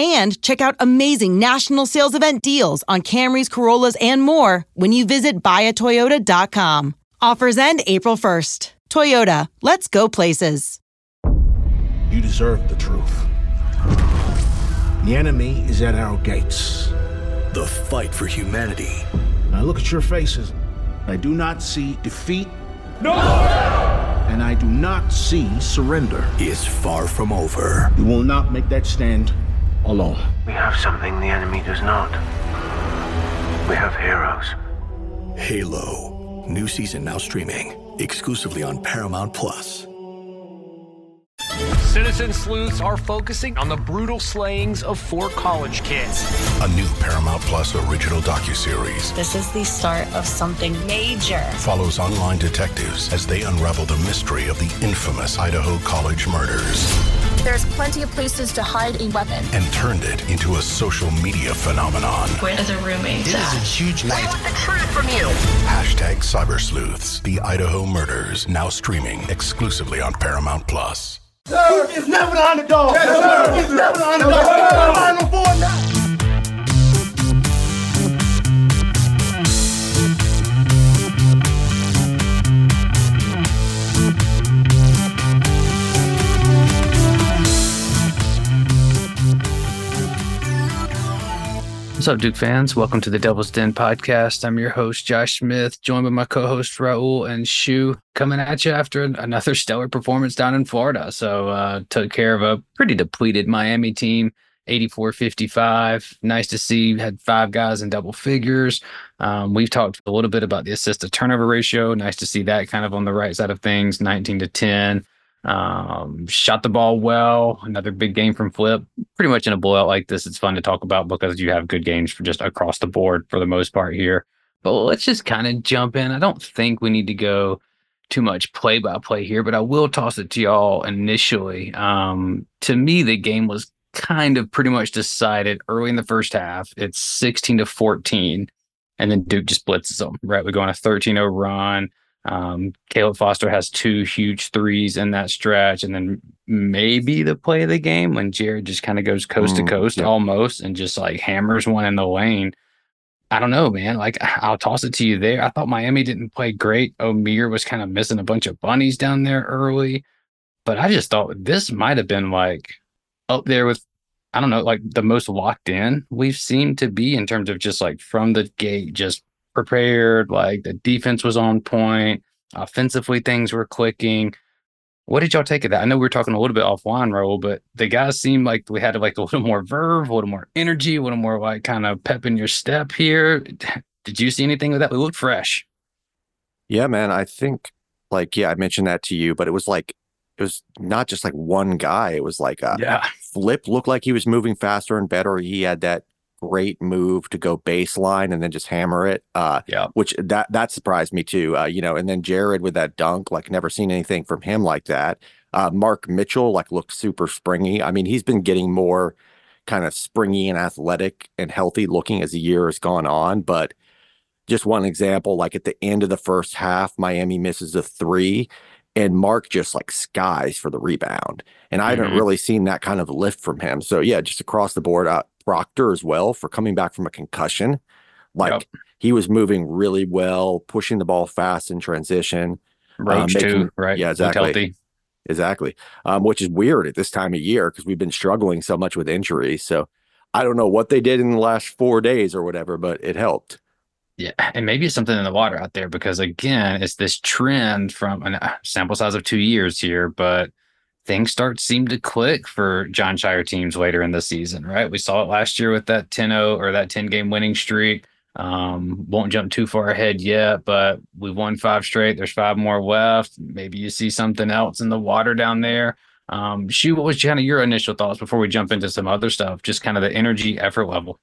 and check out amazing national sales event deals on Camrys, Corollas, and more when you visit buyatoyota.com. Offers end April 1st. Toyota, let's go places. You deserve the truth. The enemy is at our gates. The fight for humanity. I look at your faces. I do not see defeat. No! And I do not see surrender. Is far from over. You will not make that stand alone. We have something the enemy does not. We have heroes. Halo. New season now streaming exclusively on Paramount Plus. Citizen sleuths are focusing on the brutal slayings of four college kids. A new Paramount Plus original docuseries. This is the start of something major. Follows online detectives as they unravel the mystery of the infamous Idaho College murders. There's plenty of places to hide a weapon. And turned it into a social media phenomenon. Where are the roommates It is a huge night. I want the truth from you. Hashtag Cyber Sleuths. The Idaho Murders. Now streaming exclusively on Paramount Plus. Sir, it's never the underdog. Yes, sir. It's never the underdog. Final four What's up, Duke fans? Welcome to the Devil's Den podcast. I'm your host, Josh Smith, joined by my co host, Raul and Shu, coming at you after another stellar performance down in Florida. So, uh, took care of a pretty depleted Miami team, 84 55. Nice to see. Had five guys in double figures. Um, we've talked a little bit about the assist to turnover ratio. Nice to see that kind of on the right side of things, 19 to 10. Um, shot the ball well. Another big game from Flip. Pretty much in a blowout like this, it's fun to talk about because you have good games for just across the board for the most part here. But let's just kind of jump in. I don't think we need to go too much play by play here, but I will toss it to y'all initially. Um, to me, the game was kind of pretty much decided early in the first half. It's 16 to 14, and then Duke just blitzes them, right? We go on a 13 0 run. Um, Caleb Foster has two huge threes in that stretch, and then maybe the play of the game when Jared just kind of goes coast Mm, to coast yeah. almost and just like hammers one in the lane. I don't know, man. Like I'll toss it to you there. I thought Miami didn't play great. Omier was kind of missing a bunch of bunnies down there early, but I just thought this might have been like up there with I don't know, like the most locked in we've seemed to be in terms of just like from the gate, just prepared. Like the defense was on point. Offensively, things were clicking. What did y'all take of that? I know we were talking a little bit offline, Raul, but the guys seemed like we had like a little more verve, a little more energy, a little more like kind of pep in your step here. Did you see anything of that? We looked fresh. Yeah, man. I think like yeah, I mentioned that to you, but it was like it was not just like one guy. It was like uh Yeah. Flip looked like he was moving faster and better. He had that great move to go baseline and then just hammer it. Uh Yeah. which that that surprised me too. Uh, you know, and then Jared with that dunk, like never seen anything from him like that. Uh Mark Mitchell like looked super springy. I mean, he's been getting more kind of springy and athletic and healthy looking as the year has gone on, but just one example, like at the end of the first half, Miami misses a three, and Mark just like skies for the rebound. And I haven't Mhm. really seen that kind of lift from him. So yeah, just across the board, uh, Proctor as well for coming back from a concussion. Like Yep. he was moving really well, pushing the ball fast in transition. uh, Roach making- too, right? Yeah, exactly. Exactly. Um, which is weird at this time of year because we've been struggling so much with injuries. So I don't know what they did in the last four days or whatever, but it helped. Yeah, and maybe it's something in the water out there because again, it's this trend from a sample size of two years here, but things start seem to click for Jon Scheyer teams later in the season, right? We saw it last year with that 10-0 or that 10 game winning streak. Um, won't jump too far ahead yet, but we've won five straight. There's five more left. Maybe you see something else in the water down there. Um, Shu, what was kind of your initial thoughts before we jump into some other stuff? Just kind of the energy, effort level.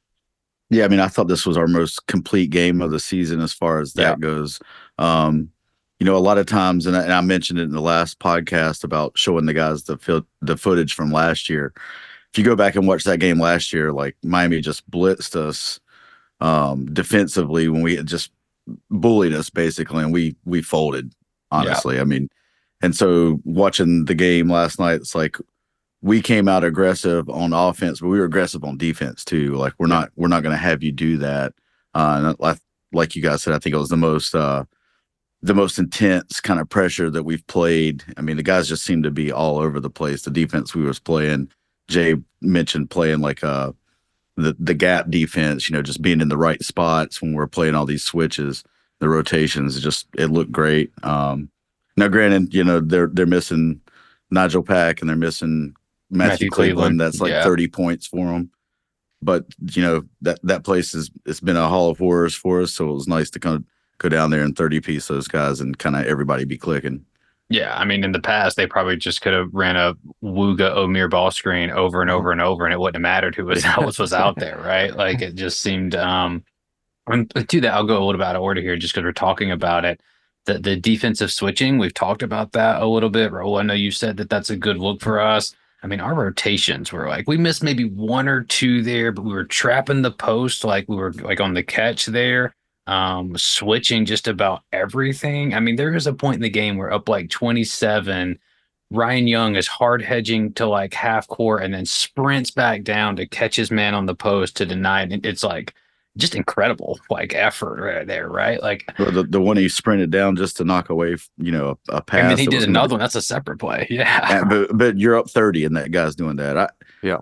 Yeah, I mean, I thought this was our most complete game of the season as far as that yeah. goes. Um, you know, a lot of times, and I, and I, mentioned it in the last podcast about showing the guys the fil- the footage from last year. If you go back and watch that game last year, like Miami just blitzed us um, defensively when we just bullied us basically, and we we folded. Honestly, yeah. I mean, and so watching the game last night, it's like we came out aggressive on offense, but we were aggressive on defense too. Like we're not we're not going to have you do that. Uh, and like you guys said, I think it was the most uh, the most intense kind of pressure that we've played. I mean, the guys just seemed to be all over the place. The defense we was playing, Jay mentioned playing like uh the the gap defense. You know, just being in the right spots when we're playing all these switches, the rotations. Just it looked great. Um, now, granted, you know they're they're missing Nigel Pack and they're missing Matthew, Matthew Cleveland. Cleveland. That's like yeah. 30 points for them. But you know that that place has it's been a hall of horrors for us. So it was nice to kind of go down there and 30 piece those guys and kind of everybody be clicking. Yeah, I mean, in the past, they probably just could have ran a Wooga Omier ball screen over and over and over, and it wouldn't have mattered who was else was out there, right? Like it just seemed. um and to that, I'll go a little bit out of order here, just because we're talking about it the the defensive switching. We've talked about that a little bit. Raul, I know you said that that's a good look for us. I mean, our rotations were like we missed maybe one or two there, but we were trapping the post like we were like on the catch there, um, switching just about everything. I mean, there is a point in the game where up like 27, Ryan Young is hard hedging to like half court and then sprints back down to catch his man on the post to deny it. It's like just incredible like effort right there, right? Like the the one he sprinted down just to knock away, you know, a, a pass. And then he did another one. That's a separate play. Yeah. but but you're up 30 and that guy's doing that. I yeah.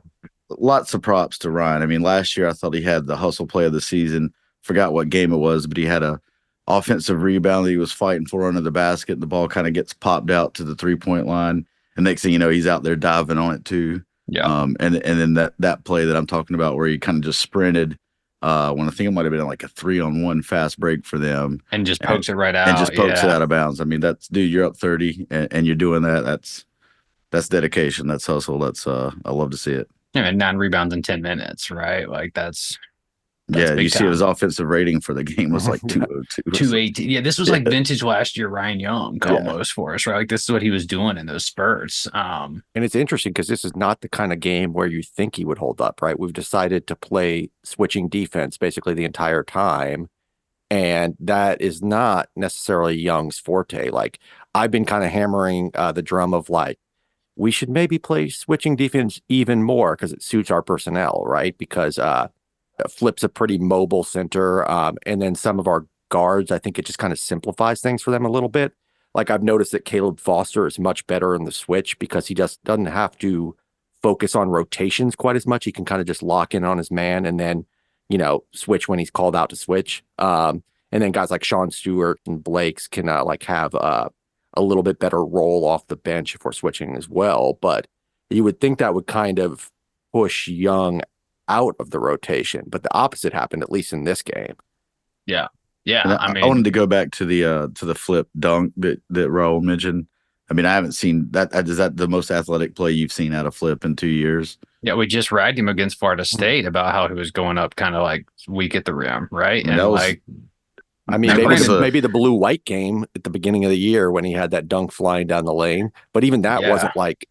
Lots of props to Ryan. I mean, last year I thought he had the hustle play of the season. Forgot what game it was, but he had a offensive rebound that he was fighting for under the basket. And The ball kind of gets popped out to the three point line. And next thing you know, he's out there diving on it too. Yeah. Um, and and then that that play that I'm talking about where he kind of just sprinted uh, when I think it might have been like a three on one fast break for them, and just pokes and, it right out, and just pokes yeah. it out of bounds. I mean, that's dude, you're up thirty, and, and, you're doing that. That's that's dedication. That's hustle. That's uh, I love to see it. Yeah, and nine rebounds in ten minutes, right? Like that's that's yeah, you time. see his offensive rating for the game was like 202. 218. Yeah, this was like vintage last year Ryan Young almost yeah. for us, right? Like this is what he was doing in those spurts. Um and it's interesting because this is not the kind of game where you think he would hold up, right? We've decided to play switching defense basically the entire time. And that is not necessarily Young's forte. Like I've been kind of hammering uh, the drum of like, we should maybe play switching defense even more because it suits our personnel, right? Because uh Flip's a pretty mobile center. Um, and then some of our guards, I think it just kind of simplifies things for them a little bit. Like I've noticed that Caleb Foster is much better in the switch because he just doesn't have to focus on rotations quite as much. He can kind of just lock in on his man and then, you know, switch when he's called out to switch. Um, and then guys like Sean Stewart and Blakes can uh, like have uh, a little bit better role off the bench if we're switching as well. But you would think that would kind of push Young out of the rotation, but the opposite happened at least in this game. Yeah, yeah. I, I, mean, I wanted to go back to the uh to the flip dunk that that Raul mentioned. I mean, I haven't seen that. Is that the most athletic play you've seen out of Flip in two years? Yeah, we just ragged him against Florida State about how he was going up kind of like weak at the rim, right? And was, like, I mean, maybe, the, maybe the blue white game at the beginning of the year when he had that dunk flying down the lane, but even that yeah. wasn't like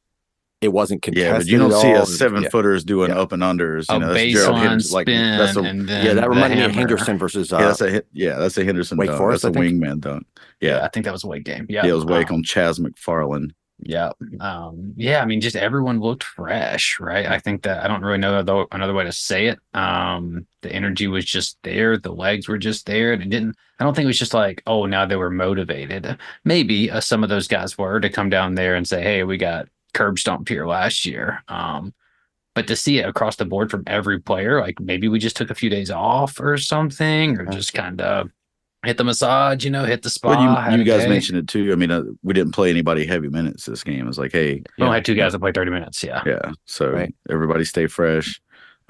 it wasn't contested. Yeah, but you don't see a seven yeah. footers doing yeah. up and unders. You a know, that's Gerald Henderson. Like that's a, yeah, that reminded me of Henderson versus uh, yeah, that's a yeah, that's a Henderson Wake dunk. Forest, that's a wingman dunk. Yeah. yeah. I think that was a Wake game. Yeah, yeah, it was Wake um, on Chas McFarland. Yeah, um, yeah. I mean, just everyone looked fresh, right? I think that I don't really know though, another way to say it. Um, the energy was just there. The legs were just there. And it didn't. I don't think it was just like, oh, now they were motivated. Maybe uh, some of those guys were to come down there and say, hey, we got curb stomped here last year. Um, but to see it across the board from every player, like maybe we just took a few days off or something, or just kind of, hit the massage, you know, hit the spa. Well, you, you guys day. mentioned it too. I mean, uh, we didn't play anybody heavy minutes this game. It's like, hey, We only had two guys that played 30 minutes. Yeah. yeah. So Right. everybody stay fresh.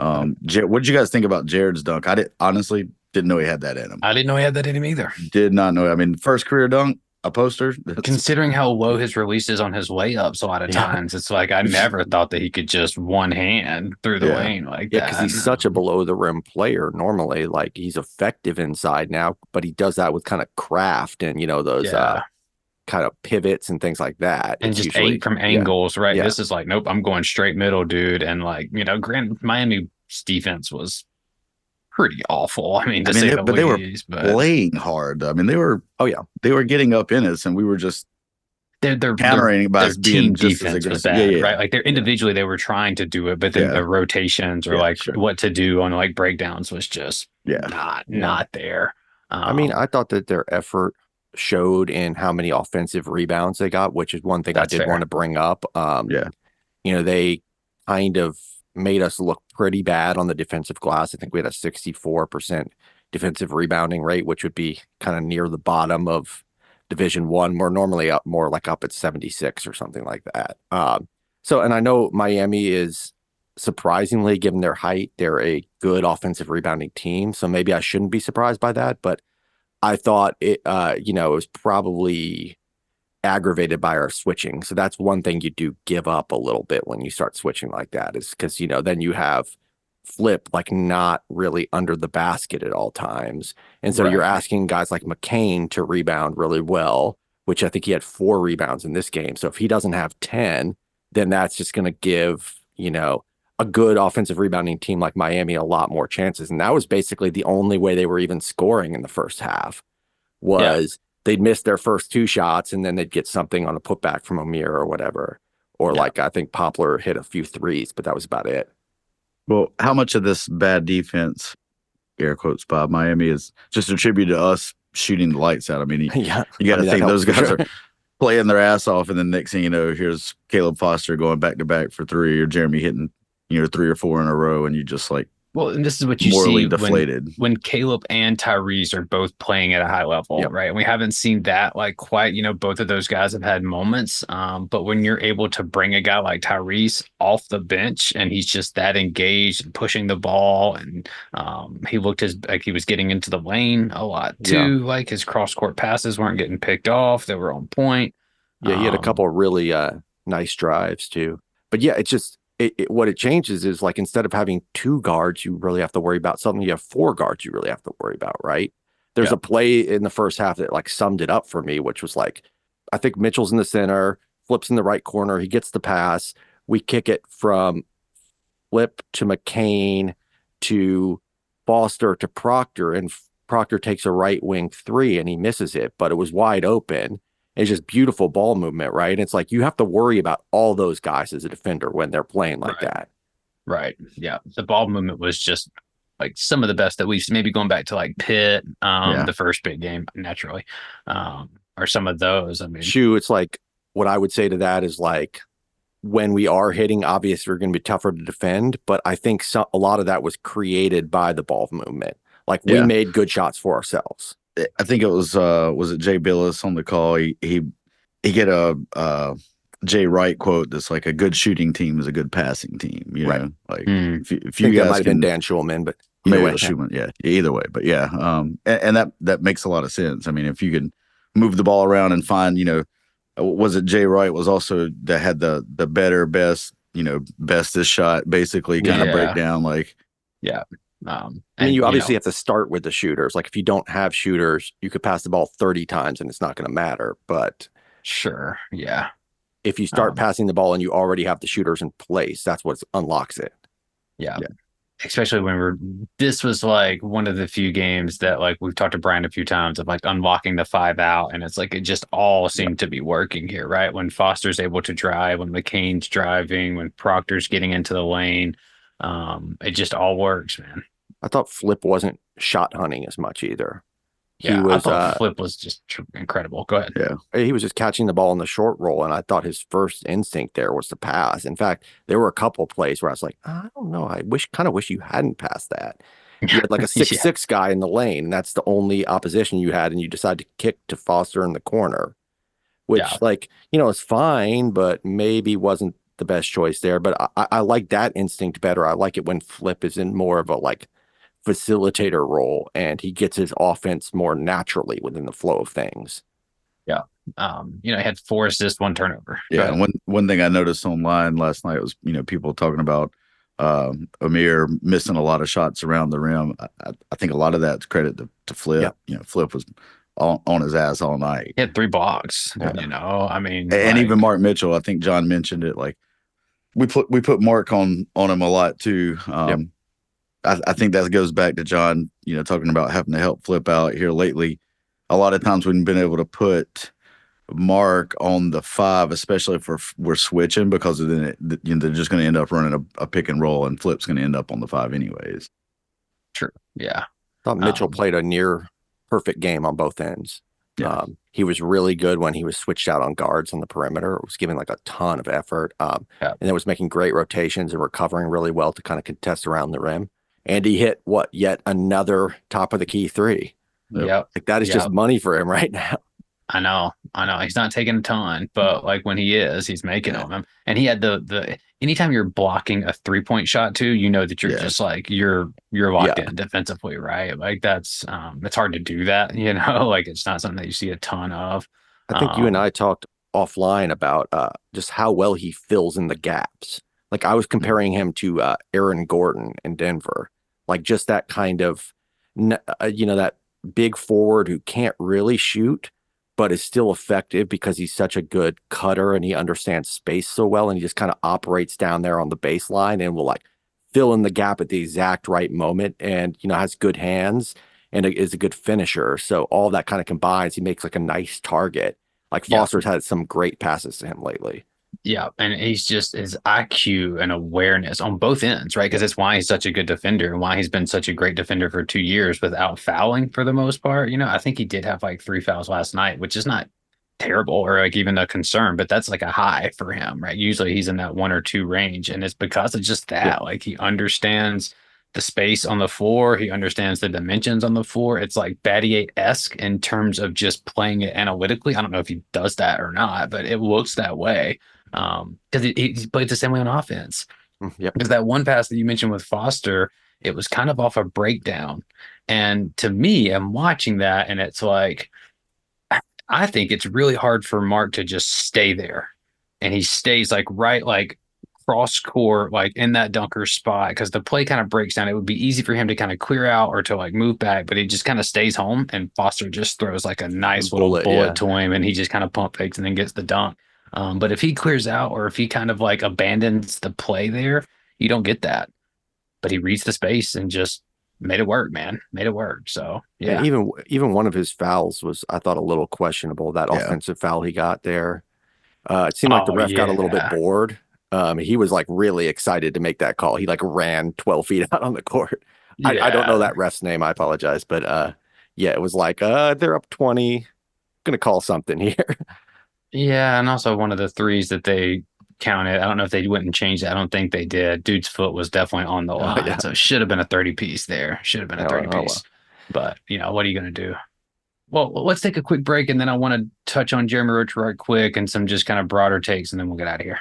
Um, Jar- what did you guys think about Jared's dunk? I did honestly didn't know he had that in him. I didn't know he had that in him either. Did not know. I mean, first career dunk, a poster. Considering how low his release is on his layups, a lot of Yeah. times it's like I never thought that he could just one hand through the Yeah. lane like Yeah, that. because he's such a below the rim player normally. Like he's effective inside now, but he does that with kind of craft and you know those Yeah. uh kind of pivots and things like that. and It's just usually- eight from angles, right? This is like, nope, I'm going straight middle, dude. And like, you know, Grand Miami's defense was pretty awful. I mean, to I mean, say they- the but they were but playing hard. I mean, they were. Oh yeah, they were getting up in us, and we were just they're, they're, countering by their being team just as defense was bad, Yeah, yeah. right? Like they're individually they were trying to do it, but then Yeah. the rotations or Yeah, like sure. what to do on like breakdowns was just Yeah. not Yeah. not there. Um, I mean, I thought that their effort showed in how many offensive rebounds they got, which is one thing I did fair. want to bring up. Um, Yeah. you know, they kind of made us look pretty bad on the defensive glass. I think we had a 64% defensive rebounding rate, which would be kind of near the bottom of division one. We're normally up more like up at 76 or something like that. Um, so, and I know Miami is surprisingly, given their height, they're a good offensive rebounding team. So maybe I shouldn't be surprised by that. But I thought it, uh, you know, it was probably aggravated by our switching. So that's one thing you do give up a little bit when you start switching like that is because, you know, then you have flip like not really under the basket at all times. And so you're asking guys like McCain to rebound really well, which I think he had four rebounds in this game. So if he doesn't have 10, then that's just going to give, you know, a good offensive rebounding team like Miami a lot more chances. And that was basically the only way they were even scoring in the first half was they'd miss their first two shots and then they'd get something on a putback from Omier or whatever. Or Yeah. like I think Poplar hit a few threes, but that was about it. Well, how much of this bad defense, air quotes, by Miami is just attributed to us shooting the lights out? I mean, you, yeah. you got to I mean, think those guys sure. are playing their ass off, and then next thing you know, here's Caleb Foster going back to back for three, or Jeremy hitting you know three or four in a row, and you just like well, and this is what you morally see when, deflated. when Caleb and Tyrese are both playing at a high level, Yep. right? And we haven't seen that like quite, you know, both of those guys have had moments. Um, but when you're able to bring a guy like Tyrese off the bench and he's just that engaged and pushing the ball, and um, he looked his like he was getting into the lane a lot too. Like his cross court passes weren't getting picked off; they were on point. Yeah, he had a Um, couple of really uh, nice drives too. But yeah, it's just it, it, what it changes is like instead of having two guards, you really have to worry about something. You have four guards, you really have to worry about, right? There's Yeah. a play in the first half that like summed it up for me, which was like, I think Mitchell's in the center, flips in the right corner, he gets the pass, we kick it from flip to McCain to Foster to Proctor, and Proctor takes a right wing three and he misses it, but it was wide open. It's just beautiful ball movement, right? And it's like you have to worry about all those guys as a defender when they're playing like Right. that. Right. Yeah. The ball movement was just like some of the best that we've. Maybe going back to like Pitt, um, Yeah. the first big game, naturally, um, or some of those. I mean, Shoe, it's like what I would say to that is like when we are hitting, obviously we're going to be tougher to defend, but I think so, a lot of that was created by the ball movement. Like we Yeah. made good shots for ourselves. I think it was uh was it Jay Bilas on the call. He he he get a uh Jay Wright quote that's like a good shooting team is a good passing team. You Right. know, like Mm. if you, if you guys might have been Dan Shulman, but maybe either way, it was Shulman, yeah, either way, but yeah, um, and, and that that makes a lot of sense. I mean, if you can move the ball around and find, you know, uh, was it Jay Wright was also that had the the better best, you know, bestest shot basically kind of Yeah. breakdown like um, mean, and, you know, obviously have to start with the shooters. Like if you don't have shooters, you could pass the ball 30 times and it's not going to matter. But sure. Yeah. if you start Um, passing the ball and you already have the shooters in place, that's what unlocks it. Yeah. Yeah. Especially when we're, this was like one of the few games that, like, we've talked to Brian a few times of like unlocking the five out. And it's like, it just all seemed to be working here, right? When Foster's able to drive, when McCain's driving, when Proctor's getting into the lane, um, it just all works, man. I thought Flip wasn't shot hunting as much either. He Yeah. I was thought uh, Flip was just incredible. Go ahead. yeah, he was just catching the ball in the short roll, and I thought his first instinct there was to pass. In fact, there were a couple plays where I was like, I don't know, I wish kind of wish you hadn't passed that. You had like a six yeah. six guy in the lane, and that's the only opposition you had, and you decide to kick to Foster in the corner, which yeah. like you know is fine, but maybe wasn't the best choice there. But I, I like that instinct better. I like it when Flip is in more of a like facilitator role and he gets his offense more naturally within the flow of things. Yeah. Um, you know, he had four assists, one turnover. Yeah. And one one thing I noticed online last night was, you know, people talking about um Omier missing a lot of shots around the rim. I, I think a lot of that's credit to, to Flip. Yeah. You know, Flip was on, on his ass all night. He had three blocks. Yeah. You know, I mean, and like, even Mark Mitchell. I think John mentioned it. Like we put we put Mark on on him a lot too. Um, yep. I, I think that goes back to John. You know, talking about having to help Flip out here lately. A lot of times we've been able to put Mark on the five, especially if we're, we're switching, because then it, you know, they're just going to end up running a, a, pick and roll, and Flip's going to end up on the five anyways. True. Yeah. I thought Mitchell um, played a near perfect game on both ends. Yeah. Um, he was really good when he was switched out on guards on the perimeter. It was giving like a ton of effort. Um, yeah. and it was making great rotations and recovering really well to kind of contest around the rim. And he hit what yet another top of the key three. Yep. Like that is yep. just money for him right now. I know, I know. He's not taking a ton, but like when he is, he's making yeah. them. And he had the the anytime you're blocking a three point shot too, you know that you're yeah. just like you're you're locked yeah. in defensively, right? Like that's um it's hard to do that, you know, like it's not something that you see a ton of. I think um, you and I talked offline about uh just how well he fills in the gaps. Like I was comparing him to uh Aaron Gordon in Denver. Like just that kind of uh, you know that big forward who can't really shoot but is still effective because he's such a good cutter and he understands space so well and he just kind of operates down there on the baseline and will like fill in the gap at the exact right moment and you know has good hands and is a good finisher so all that kind of combines he makes like a nice target like foster's yeah. had some great passes to him lately yeah, and he's just his IQ and awareness on both ends, right? Because it's why he's such a good defender and why he's been such a great defender for two years without fouling for the most part. You know, I think he did have like three fouls last night, which is not terrible or like even a concern, but that's like a high for him, right? Usually he's in that one or two range, and it's because of just that. Yeah. Like he understands the space on the floor, he understands the dimensions on the floor. It's like Battier esque in terms of just playing it analytically. I don't know if he does that or not, but it looks that way um because he, he played the same way on offense. Mm, yeah because that one pass that you mentioned with foster it was kind of off a breakdown. And to me i'm watching that and it's like i think it's really hard for mark to just stay there. And he stays like right like cross court like in that dunker spot. Because the play kind of breaks down. It would be easy for him to kind of clear out or to like move back but he just kind of stays home and foster just throws like a nice bullet, little bullet yeah. to him and he just kind of pump fakes and then gets the dunk um, but if he clears out or if he kind of like abandons the play there, you don't get that. But he reads the space and just made it work, man. Made it work. So yeah. yeah even even one of his fouls was I thought a little questionable. That yeah. offensive foul he got there. Uh, it seemed like oh, the ref yeah. got a little bit bored. Um, he was like really excited to make that call. He like ran 12 feet out on the court. I, I, don't know that ref's name. I apologize, but uh, yeah, it was like uh, they're up 20. Gonna call something here. Yeah, and also one of the threes that they counted. I don't know if they went and changed it. I don't think they did. Dude's foot was definitely on the oh, line, oh, yeah. so it should have been a thirty piece there. Should have been a oh, thirty oh, piece. But you know what are you going to do? Well, let's take a quick break, and then I want to touch on Jeremy Roach right quick and some just kind of broader takes, and then we'll get out of here.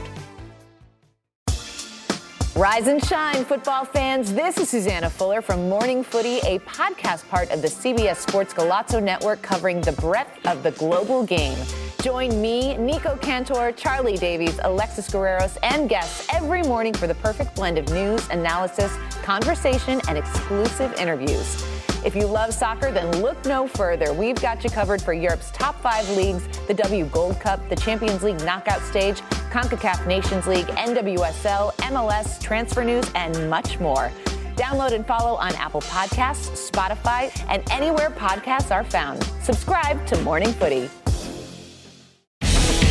Rise and shine, football fans. This is Susanna Fuller from Morning Footy, a podcast part of the CBS Sports Golazo Network covering the breadth of the global game. Join me, Nico Cantor, Charlie Davies, Alexis Guerreros, and guests every morning for the perfect blend of news, analysis, conversation, and exclusive interviews. If you love soccer, then look no further. We've got you covered for Europe's top five leagues, the W Gold Cup, the Champions League knockout stage, CONCACAF Nations League, NWSL, MLS, transfer news, and much more. Download and follow on Apple Podcasts, Spotify, and anywhere podcasts are found. Subscribe to Morning Footy.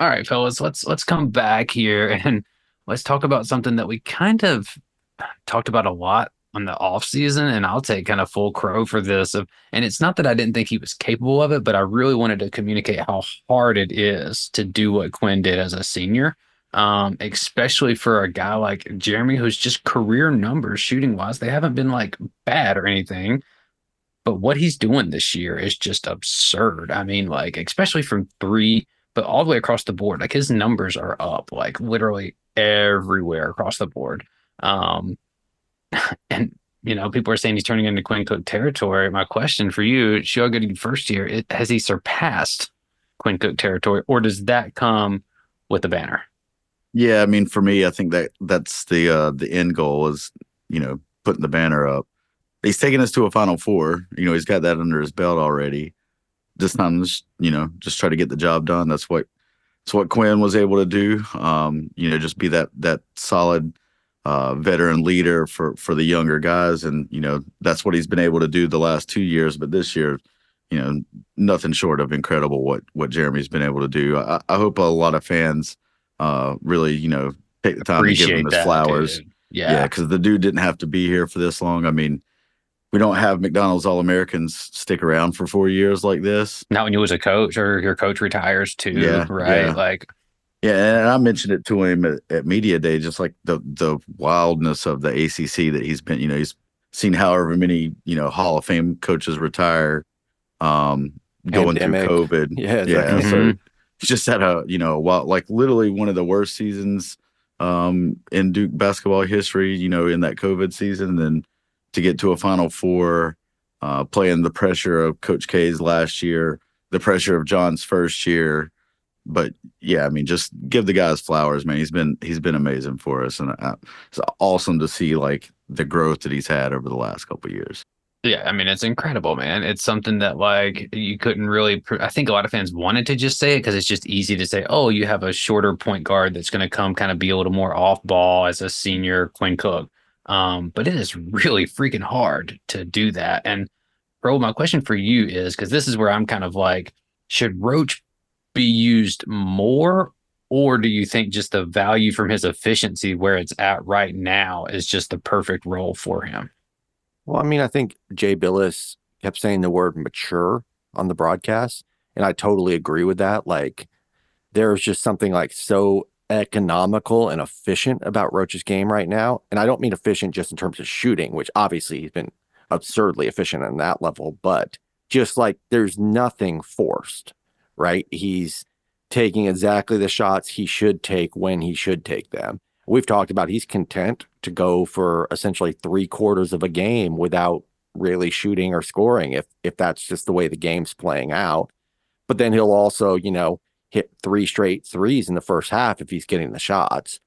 All right, fellas, let's let's come back here and let's talk about something that we kind of talked about a lot on the off season, and I'll take kind of full crow for this. And it's not that I didn't think he was capable of it, but I really wanted to communicate how hard it is to do what Quinn did as a senior, um, especially for a guy like Jeremy, who's just career numbers shooting wise, they haven't been like bad or anything. But what he's doing this year is just absurd. I mean, like, especially from three but all the way across the board, like his numbers are up, like literally everywhere across the board. Um, and you know, people are saying he's turning into Quinn Cook territory. My question for you, show good first year, it, has he surpassed Quinn Cook territory, or does that come with the banner? Yeah, I mean, for me, I think that that's the uh the end goal is you know putting the banner up. He's taking us to a Final Four. You know, he's got that under his belt already this time, just, you know, just try to get the job done. That's what that's what Quinn was able to do. Um, you know, just be that that solid uh, veteran leader for for the younger guys, and you know that's what he's been able to do the last two years. But this year, you know, nothing short of incredible what what Jeremy's been able to do. I, I hope a lot of fans uh, really, you know, take the time Appreciate to give him his that, flowers. Dude. Yeah, because yeah, the dude didn't have to be here for this long. I mean, we don't have McDonald's All Americans stick around for four years like this. Not when you was a coach or your coach retires too. Yeah, right. Yeah. Like, yeah, and I mentioned it to him at, at, media day, just like the the wildness of the ACC that he's been. You know, he's seen however many you know Hall of Fame coaches retire, um, going Pandemic. through COVID. Yeah, yeah. Mm-hmm. So just had a you know, while like literally one of the worst seasons um in Duke basketball history. You know, in that COVID season, and to get to a Final Four, uh, playing the pressure of Coach K's last year, the pressure of John's first year. But yeah, I mean, just give the guys flowers, man. He's been he's been amazing for us, and uh, it's awesome to see like the growth that he's had over the last couple years. Yeah, I mean, it's incredible, man. It's something that like you couldn't really. I think a lot of fans wanted to just say it because it's just easy to say, "Oh, you have a shorter point guard that's going to come kind of be a little more off ball as a senior Quinn Cook." Um, but it is really freaking hard to do that. And bro, my question for you is because this is where I'm kind of like, should Roach be used more? Or do you think just the value from his efficiency where it's at right now is just the perfect role for him? Well, I mean, I think Jay Bilas kept saying the word mature on the broadcast. And I totally agree with that. Like, there's just something like so economical and efficient about Roach's game right now. And I don't mean efficient just in terms of shooting, which obviously he's been absurdly efficient on that level, but just like there's nothing forced, right? He's taking exactly the shots he should take when he should take them. We've talked about he's content to go for essentially three quarters of a game without really shooting or scoring if if that's just the way the game's playing out. But then he'll also, you know, hit three straight threes in the first half if he's getting the shots.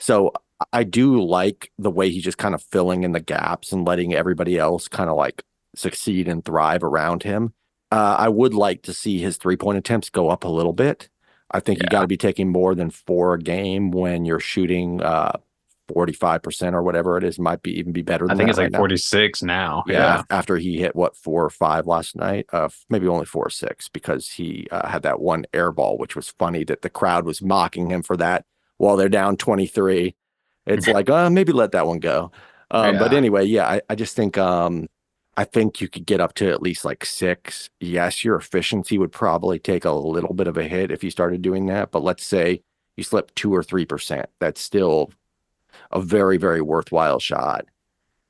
So I do like the way he's just kind of filling in the gaps and letting everybody else kind of like succeed and thrive around him. Uh, I would like to see his three point attempts go up a little bit. I think yeah. you got to be taking more than four a game when you're shooting uh, 45% or whatever it is might be even be better I think it's right like 46 now. Yeah, yeah, After he hit what four or five last night, uh, maybe only four or six because he uh, had that one air ball, which was funny that the crowd was mocking him for that while they're down 23. It's like, uh, maybe let that one go. Um, yeah. But anyway, yeah, I, I just think, um, I think you could get up to at least like six. Yes, your efficiency would probably take a little bit of a hit if you started doing that. But let's say you slip two or 3%. That's still a very, very worthwhile shot.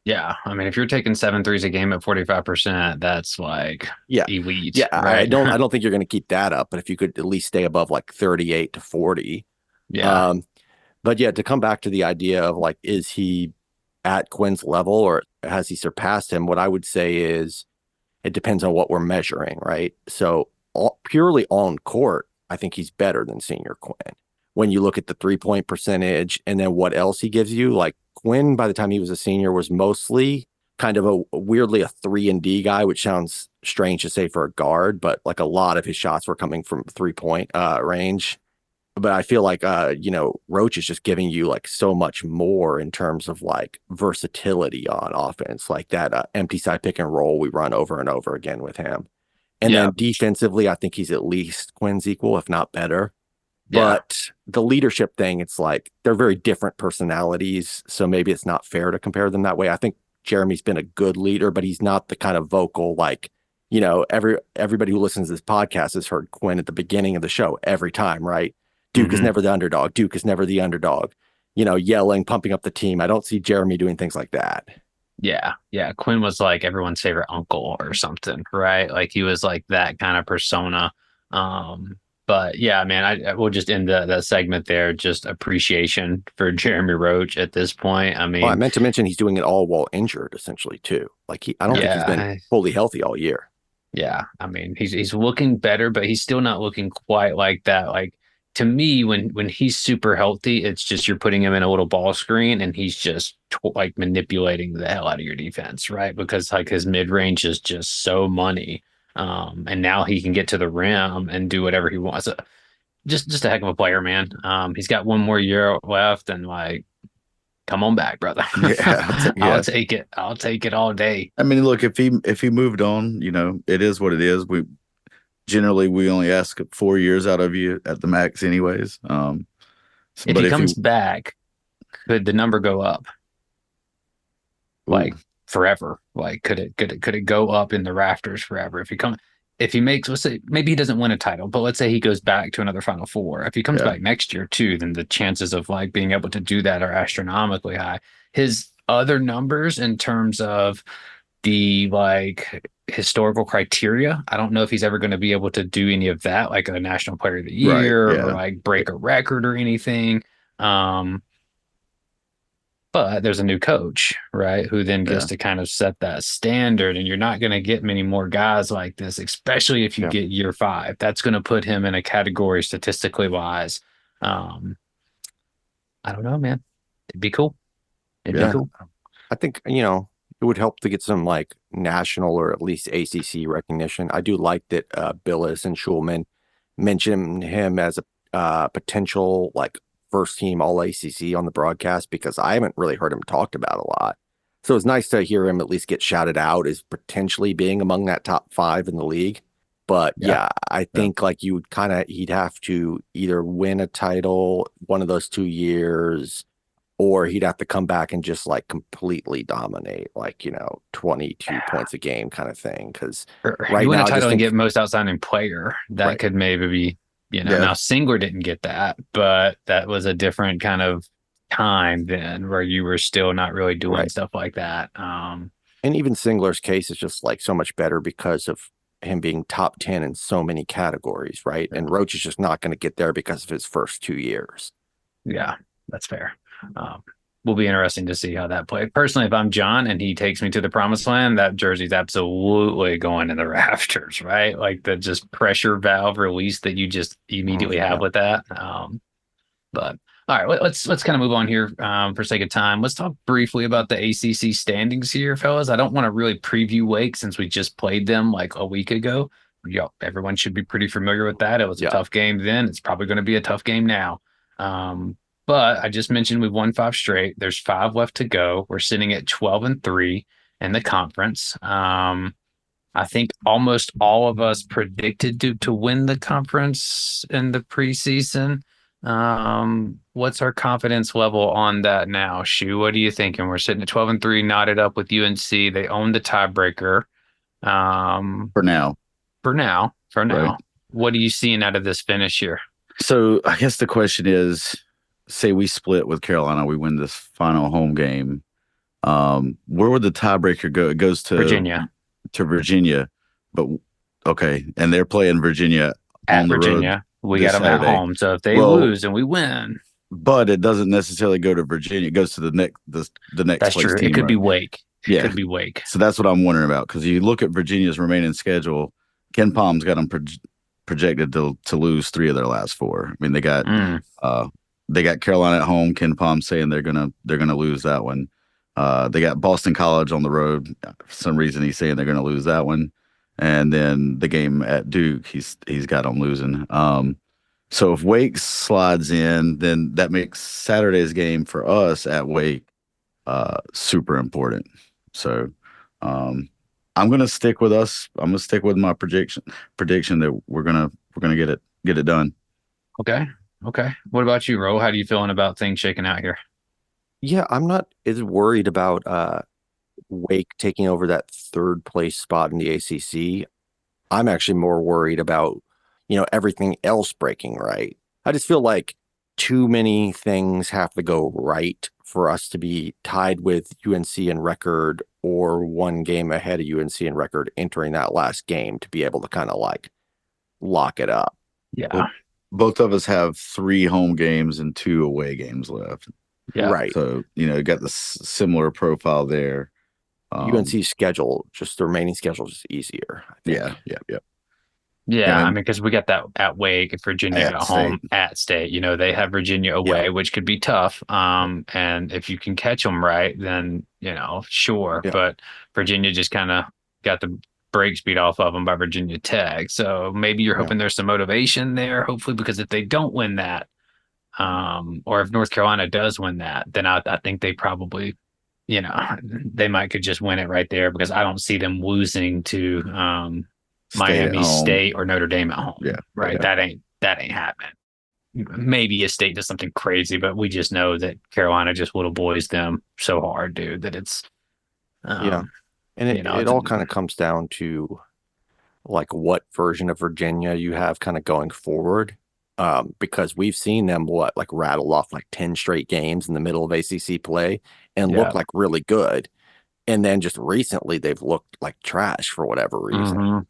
Yeah. I mean, if you're taking seven threes a game at 45%, that's like yeah. elite. Yeah. Right? I don't I don't think you're gonna keep that up, but if you could at least stay above like 38 to 40. Yeah. Um, but yeah, to come back to the idea of like, is he at Quinn's level or has he surpassed him? What I would say is it depends on what we're measuring, right? So all, purely on court, I think he's better than senior Quinn. When you look at the three point percentage and then what else he gives you, like Quinn, by the time he was a senior, was mostly kind of a weirdly a three and D guy, which sounds strange to say for a guard, but like a lot of his shots were coming from three point uh, range. But I feel like uh, you know, Roach is just giving you like so much more in terms of like versatility on offense, like that uh, empty side pick and roll we run over and over again with him. And yeah. then defensively, I think he's at least Quinn's equal, if not better. Yeah. But the leadership thing, it's like they're very different personalities. So maybe it's not fair to compare them that way. I think Jeremy's been a good leader, but he's not the kind of vocal like, you know, every everybody who listens to this podcast has heard Quinn at the beginning of the show every time, right? Duke mm-hmm. is never the underdog. Duke is never the underdog. You know, yelling, pumping up the team. I don't see Jeremy doing things like that. Yeah, yeah. Quinn was like everyone's favorite uncle or something, right? Like he was like that kind of persona. Um, but yeah, man, I, I will just end the, that segment there. Just appreciation for Jeremy Roach at this point. I mean, I meant to mention he's doing it all while injured, essentially too. Like he, I don't yeah, think he's been fully healthy all year. Yeah, I mean, he's he's looking better, but he's still not looking quite like that. Like to me, when when he's super healthy, it's just you're putting him in a little ball screen and he's just t- like manipulating the hell out of your defense, right? Because like his mid range is just so money um, and now he can get to the rim and do whatever he wants. just just a heck of a player, man. Um, he's got one more year left, and like, come on back, brother. yeah, yeah. I'll take it. I'll take it all day. I mean, look if he if he moved on, you know, it is what it is. We generally we only ask four years out of you at the max, anyways. Um, if he if comes he, back, could the number go up? Like forever? Like, could it could it could it go up in the rafters forever if he come if he makes let's say maybe he doesn't win a title, but let's say he goes back to another Final Four. If he comes yeah. back next year too, then the chances of like being able to do that are astronomically high. His other numbers in terms of the like historical criteria. I don't know if he's ever going to be able to do any of that, like a national player of the year right, yeah. or like break a record or anything. Um, but there's a new coach, right? Who then gets yeah. to kind of set that standard. And you're not going to get many more guys like this, especially if you yeah. get year five. That's going to put him in a category statistically wise. Um, I don't know, man. It'd be cool. It'd yeah. be cool. I think, you know, it would help to get some like national or at least ACC recognition. I do like that uh, Bilas and Shulman mentioned him as a uh, potential like first team all ACC on the broadcast because I haven't really heard him talked about a lot. So it's nice to hear him at least get shouted out as potentially being among that top five in the league. But yeah, yeah I think yeah. like you would kind of he'd have to either win a title one of those two years, or he'd have to come back and just like completely dominate, like you know, twenty two yeah. points a game kind of thing. Because right you win now, a title and get most outstanding player, that right. could maybe be you know, yeah. now Singler didn't get that, but that was a different kind of time then where you were still not really doing right. stuff like that. Um, and even Singler's case is just like so much better because of him being top 10 in so many categories, right? Yeah. And Roach is just not going to get there because of his first two years. Yeah, that's fair. Um, will be interesting to see how that plays. Personally, if I'm John and he takes me to the promised land, that jersey's absolutely going in the rafters, right? Like the just pressure valve release that you just immediately mm-hmm. have with that. Um, but all right, let's let's kind of move on here um, for sake of time. Let's talk briefly about the ACC standings here, fellas. I don't want to really preview Wake since we just played them like a week ago. Yeah, everyone should be pretty familiar with that. It was a yeah. tough game then. It's probably going to be a tough game now. Um, but I just mentioned we've won five straight. There's five left to go. We're sitting at 12 and three in the conference. Um, I think almost all of us predicted to, to win the conference in the preseason. Um, what's our confidence level on that now? Shu, what are you thinking? We're sitting at 12 and three, knotted up with UNC. They own the tiebreaker. Um, for now. For now. For now. Right. What are you seeing out of this finish here? So I guess the question is say we split with Carolina, we win this final home game. Um, where would the tiebreaker go? It goes to Virginia. To Virginia, but okay, and they're playing Virginia at Virginia. we got them Saturday. at home, so if they well, lose and we win, but it doesn't necessarily go to Virginia. It goes to the next the the next. That's true. Team, it could right? be Wake. It Yeah. could be Wake. So that's what I'm wondering about because you look at Virginia's remaining schedule. KenPom's got them proj- projected to to lose three of their last four. I mean, they got Mm. uh they got Carolina at home. KenPom saying they're gonna they're gonna lose that one. Uh, they got Boston College on the road. For some reason, he's saying they're gonna lose that one. And then the game at Duke, he's he's got them losing. Um, so if Wake slides in, then that makes Saturday's game for us at Wake uh, super important. So um, I'm gonna stick with us. I'm gonna stick with my prediction prediction that we're gonna we're gonna get it get it done. Okay. Okay. What about you, Ro? How do you feeling about things shaking out here? Yeah, I'm not as worried about uh Wake taking over that third place spot in the ACC. I'm actually more worried about, you know, everything else breaking right. I just feel like too many things have to go right for us to be tied with UNC in record or one game ahead of UNC in record entering that last game to be able to kind of like lock it up. Yeah. Both of us have three home games and two away games left. Yeah. Right. So you know, got the s- similar profile there. Um, UNC schedule, just the remaining schedule is easier. I think. Yeah, yeah, yeah. Yeah, And- I mean, because we got that at Wake, Virginia At at, home, at State. You know, they have Virginia away, which could be tough. Um, and if you can catch them right, then you know, sure. Yeah. But Virginia just kind of got the brakes beat off of them by Virginia Tech. So maybe you're Yeah. hoping there's some motivation there. Hopefully, because if they don't win that, um, or if North Carolina does win that, then I, I think they probably, you know, they might could just win it right there because I don't see them losing to um Miami. State or Notre Dame at home. Yeah, Right. yeah. That ain't that ain't happening. Maybe a state does something crazy, but we just know that Carolina just little boys them so hard, dude, that it's um, Yeah. And it, you know, it it's- all kind of comes down to like what version of Virginia you have kind of going forward. Um, because we've seen them what like rattle off like 10 straight games in the middle of ACC play and Yeah. look like really good. And then just recently they've looked like trash for whatever reason. mhm.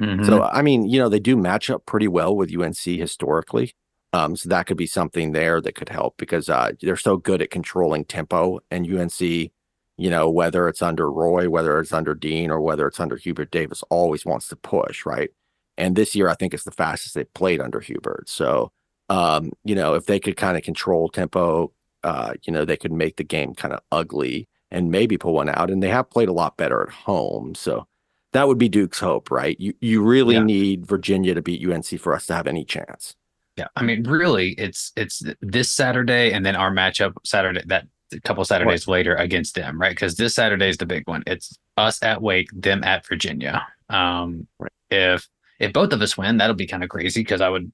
Mhm. So I mean, you know, they do match up pretty well with UNC historically. Um, so that could be something there that could help because uh, they're so good at controlling tempo, and UNC, you know, whether it's under Roy, whether it's under Dean, or whether it's under Hubert Davis, always wants to push, right? And this year, I think it's the fastest they've played under Hubert. So, um, you know, if they could kind of control tempo, uh, you know, they could make the game kind of ugly and maybe pull one out. And they have played a lot better at home, so that would be Duke's hope, right? You you really Yeah. need Virginia to beat UNC for us to have any chance. Yeah, I mean, really, it's it's this Saturday and then our matchup Saturday that a couple Saturdays later against them, right? Because this Saturday is the big one. It's us at Wake, them at Virginia. Um, if if both of us win, that'll be kind of crazy because I would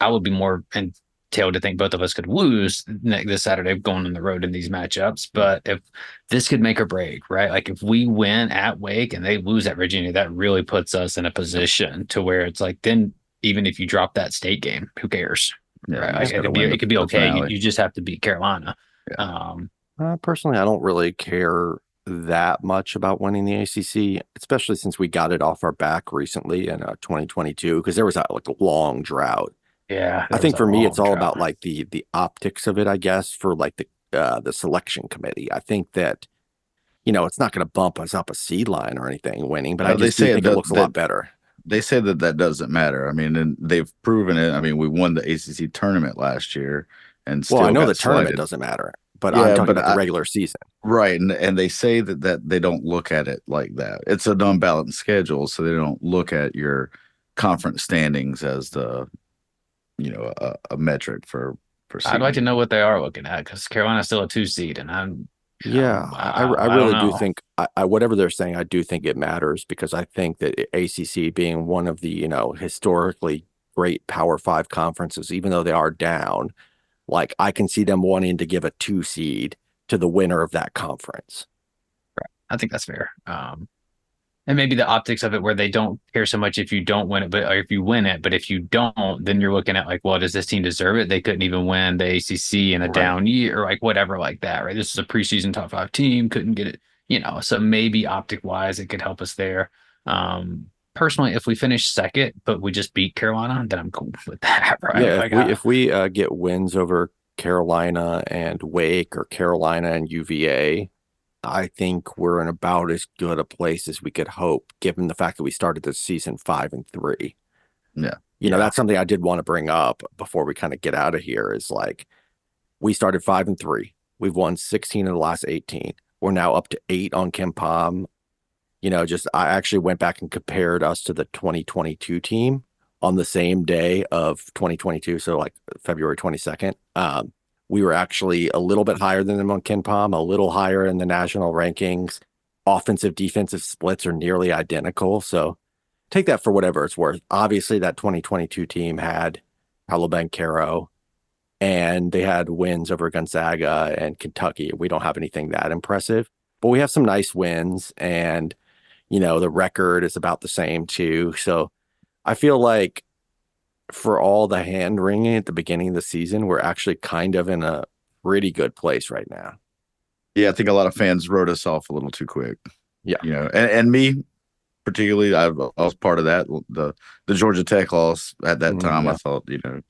I would be more entailed to think both of us could lose this Saturday going on the road in these matchups. But if this could make or break, right? Like if we win at Wake and they lose at Virginia, that really puts us in a position to where it's like then even if you drop that state game, who cares? Yeah, right? Like, it could be it could be okay. You, you just have to beat Carolina. Um, Uh, personally, I don't really care that much about winning the ACC, especially since we got it off our back recently in uh, 2022 because there was that like long drought. yeah, I think for me, it's all drought. about like the the optics of it. I guess for like the uh, the selection committee. I think that you know it's not going to bump us up a seed line or anything winning, but I No, they just do say it think it does- looks a lot better. They say that that doesn't matter. I mean, and they've proven it. I mean, we won the ACC tournament last year, and still Well, I know the tournament slighted. doesn't matter, but Yeah, I'm talking but about I- the regular season. Right, and and they say that that they don't look at it like that. It's an unbalanced schedule, so they don't look at your conference standings as the, you know, a, a metric for for. I'd like to know what they are looking at because Carolina's still a two seed, and I'm Yeah, I, I, I really don't do think I, I, whatever they're saying, I do think it matters because I think that ACC being one of the you know historically great Power Five conferences, even though they are down, like I can see them wanting to give a two seed to the winner of that conference. Right. I think that's fair. Um, and maybe the optics of it where they don't care so much if you don't win it, but or if you win it, but if you don't, then you're looking at like, well, does this team deserve it? They couldn't even win the ACC in a Right. down year, or like whatever, like that, right? This is a preseason top five team, couldn't get it, you know. So maybe optic wise, it could help us there. Um, personally, if we finish second, but we just beat Carolina, then I'm cool with that, right? Yeah, Like, if we if we uh, get wins over Carolina and Wake or Carolina and UVA, I think we're in about as good a place as we could hope, given the fact that we started the season five and three. Yeah. You know, that's something I did want to bring up before we kind of get out of here is like we started five and three. We've won 16 of the last 18. We're now up to eight on KenPom. You know, just I actually went back and compared us to the 2022 team on the same day of 2022. So like February 22nd. Um, we were actually a little bit higher than them on KenPom, a little higher in the national rankings. Offensive defensive splits are nearly identical. So take that for whatever it's worth. Obviously, that 2022 team had Paolo Banchero and they had wins over Gonzaga and Kentucky. We don't have anything that impressive, but we have some nice wins and you know, the record is about the same too. So I feel like for all the hand wringing at the beginning of the season, we're actually kind of in a pretty good place right now. Yeah, I think a lot of fans wrote us off a little too quick. Yeah, you know, and, and me particularly, I, I, was part of that. The the Georgia Tech loss at that mm, time, yeah. I thought, you know,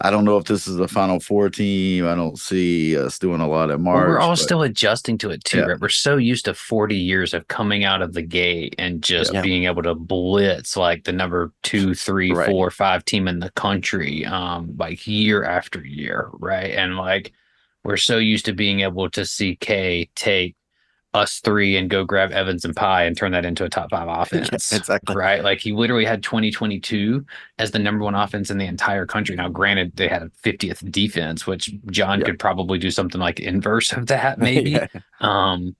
I don't know if this is the Final Four team. I don't see us doing a lot at March. Well, we're all but, still adjusting to it too. Yeah. Right? We're so used to 40 years of coming out of the gate and just yeah. being able to blitz like the number two, three, right. four, five team in the country, um, like year after year, right? And like we're so used to being able to see K take us three and go grab Evans and Pye and turn that into a top five offense. exactly. Right. Like he literally had 2022 as the number one offense in the entire country. Now, granted, they had a 50th defense, which Jon could probably do something like inverse of that, maybe. yeah. Um,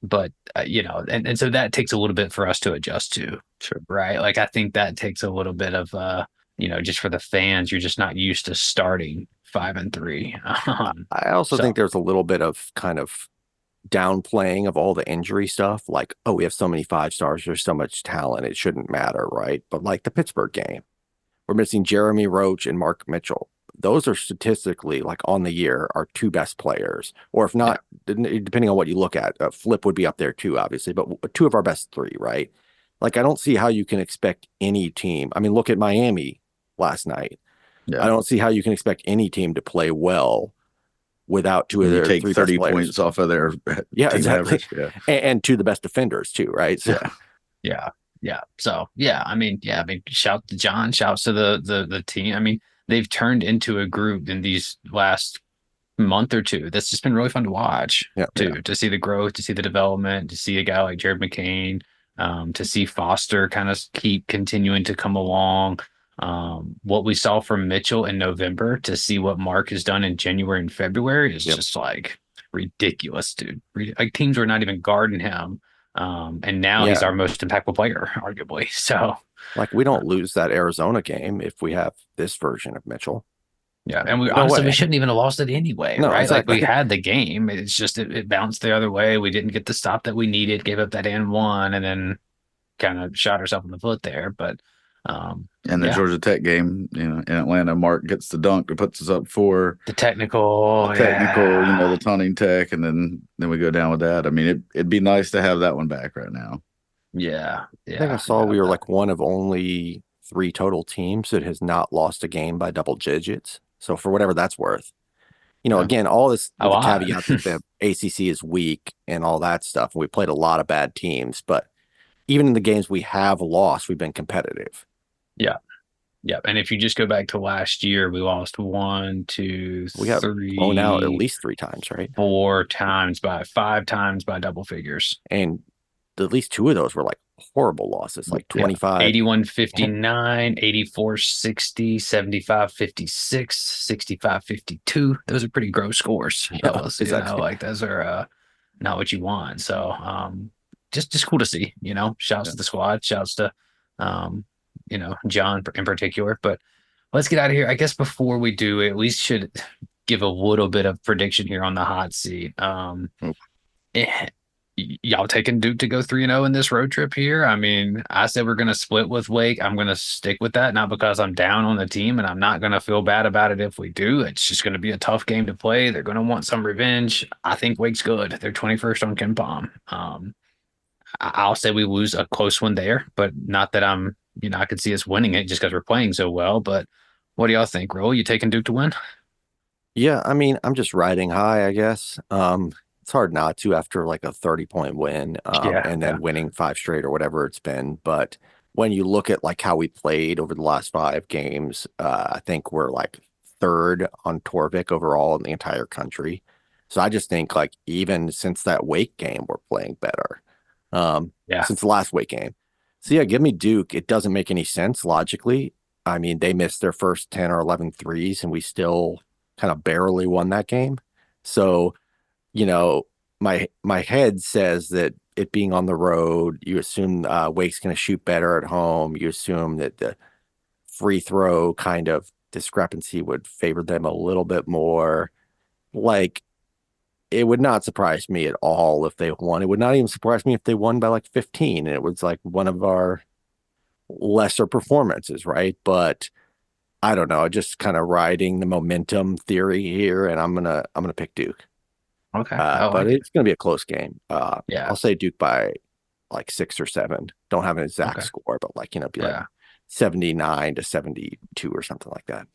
but uh, you know, and, and so that takes a little bit for us to adjust to. Sure. Right. Like I think that takes a little bit of uh, you know, just for the fans, you're just not used to starting five and three. Um, I also so. think there's a little bit of kind of downplaying of all the injury stuff like oh we have so many five stars there's so much talent it shouldn't matter right? But like the pittsburgh game we're missing jeremy roach and mark mitchell. Those are statistically like on the year our two best players or if not depending on what you look at uh, flip would be up there too obviously but two of our best three right? Like i don't see how you can expect any team i mean look at miami last night. Yeah. i don't see how you can expect any team to play well without two of their take three 30 points off of their yeah exactly. yeah. And, and, two of the best defenders too right? So yeah. Yeah. Yeah. So yeah i mean yeah i mean shout to jon shouts to the the the team. I mean they've turned into a group in these last month or two that's just been really fun to watch yeah, too yeah. to see the growth to see the development to see a guy like jared mccain um, to see foster kind of keep continuing to come along um, what we saw from Mitchell in November to see what Mark has done in January and February is yep. just like ridiculous, dude. Like teams were not even guarding him. Um, and now yeah. he's our most impactful player, arguably. So, like, we don't lose that Arizona game if we have this version of Mitchell. Yeah, and we no honestly way. we shouldn't even have lost it anyway, no, right? Exactly. Like we had the game. It's just it, it, bounced the other way. We didn't get the stop that we needed. Gave up that and one, and then kind of shot ourselves in the foot there. But um, and the yeah. Georgia Tech game, you know, in Atlanta, Mark gets the dunk that puts us up for the technical, the technical, yeah. you know, the taunting tech, and then then we go down with that. I mean, it it'd be nice to have that one back right now. Yeah, yeah. I think I saw yeah. we were like one of only three total teams that has not lost a game by double digits. So for whatever that's worth, you know, again, all this oh, the caveat that the ACC is weak and all that stuff. And we played a lot of bad teams, but even in the games we have lost, we've been competitive. Yeah. Yeah. And if you just go back to last year, we lost one, two, we got three. blown out at least three times, right? Four times by five times by double figures. And at least two of those were like horrible losses, like 25. Yeah. 81 59, 84 60, 75 56, 65 52. Those are pretty gross scores. Yeah, exactly. You know, like those are uh, not what you want. So um, just just cool to see, you know. Shouts yeah. to the squad, shouts to um, you know, Jon in particular. But let's get out of here. I guess before we do, at least should give a little bit of prediction here on the hot seat. Um, eh, y'all taking Duke to go 3 0 in this road trip here? I mean, I said we're going to split with Wake. I'm going to stick with that, not because I'm down on the team and I'm not going to feel bad about it if we do. It's just going to be a tough game to play. They're going to want some revenge. I think Wake's good. They're 21st on KenPom. Um, I'll say we lose a close one there, but not that I'm you know, I could see us winning it just because we're playing so well. But what do y'all think, Raul? You taking Duke to win? Yeah, I mean, I'm just riding high, I guess. Um, it's hard not to after like a 30 point win um, Yeah, and then yeah. winning five straight or whatever it's been. But when you look at like how we played over the last five games, uh, I think we're like third on Torvik overall in the entire country. So I just think like even since that Wake game, we're playing better. Um, Yeah. since the last Wake game. So yeah, give me Duke. It doesn't make any sense logically. I mean, they missed their first 10 or 11 threes and we still kind of barely won that game. So, you know, my my head says that it being on the road, you assume uh, Wake's going to shoot better at home. You assume that the free throw kind of discrepancy would favor them a little bit more. Like, it would not surprise me at all if they won. It would not even surprise me if they won by like 15 and it was like one of our lesser performances, right? But I don't know, just kind of riding the momentum theory here, and I'm gonna I'm gonna pick Duke. Okay. Uh, but it. it's gonna be a close game. Uh, Yeah. I'll say Duke by like six or seven. Don't have an exact Okay. score, but like you know, be Yeah. like 79 to 72 or something like that.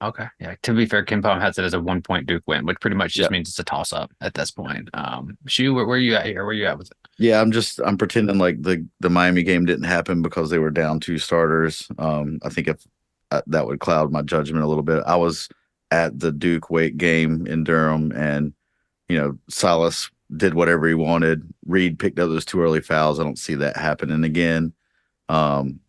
Okay. Yeah. To be fair, KenPom has it as a one point Duke win, which pretty much just Yep. means it's a toss up at this point. Um, Shu, where, where are you at here? Where are you at with it? Yeah, I'm just I'm pretending like the the Miami game didn't happen because they were down two starters. Um, I think if uh, that would cloud my judgment a little bit. I was at the Duke Wake game in Durham, and you know Sallis did whatever he wanted. Reid picked up those two early fouls. I don't see that happening again. Um,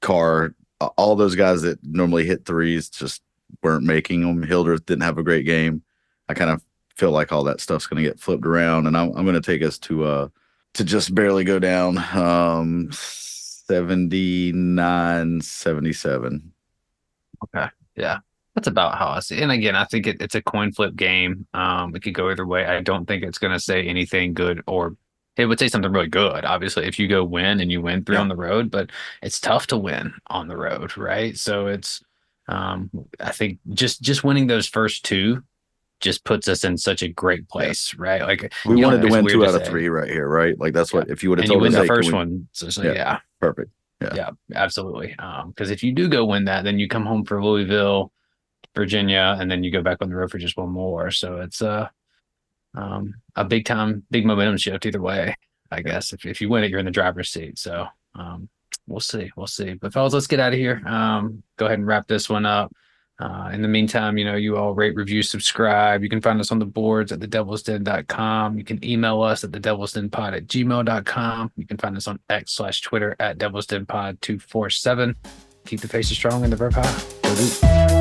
Carr, all those guys that normally hit threes just weren't making them. Hildreth didn't have a great game. I kind of feel like all that stuff's going to get flipped around, and I'm I'm going to take us to uh to just barely go down um 79 77 Okay. Yeah. That's about how I see it. And again, I think it, it's a coin flip game. Um, it could go either way. I don't think it's going to say anything good or it would say something really good, obviously, if you go win and you win three Yeah. on the road, but it's tough to win on the road, right? So it's, um, I think just just winning those first two just puts us in such a great place, right? Like we you know, wanted to win two out of three right here right like that's what if you would have and you told win us the first we- one. So, so Yeah. yeah. perfect yeah Yeah, absolutely. Um, because if you do go win that, then you come home for Louisville, Virginia, and then you go back on the road for just one more. So it's uh, um, a big time, big momentum shift either way. I guess if if you win it, you're in the driver's seat. So um, we'll see, we'll see. But fellas, let's get out of here. Um, go ahead and wrap this one up. Uh, in the meantime, you know, you all rate, review, subscribe. You can find us on the boards at thedevilsden.com. You can email us at thedevilsdenpod at gmail.com. You can find us on X slash Twitter at devilsdenpod247. Keep the faces strong and the verb high.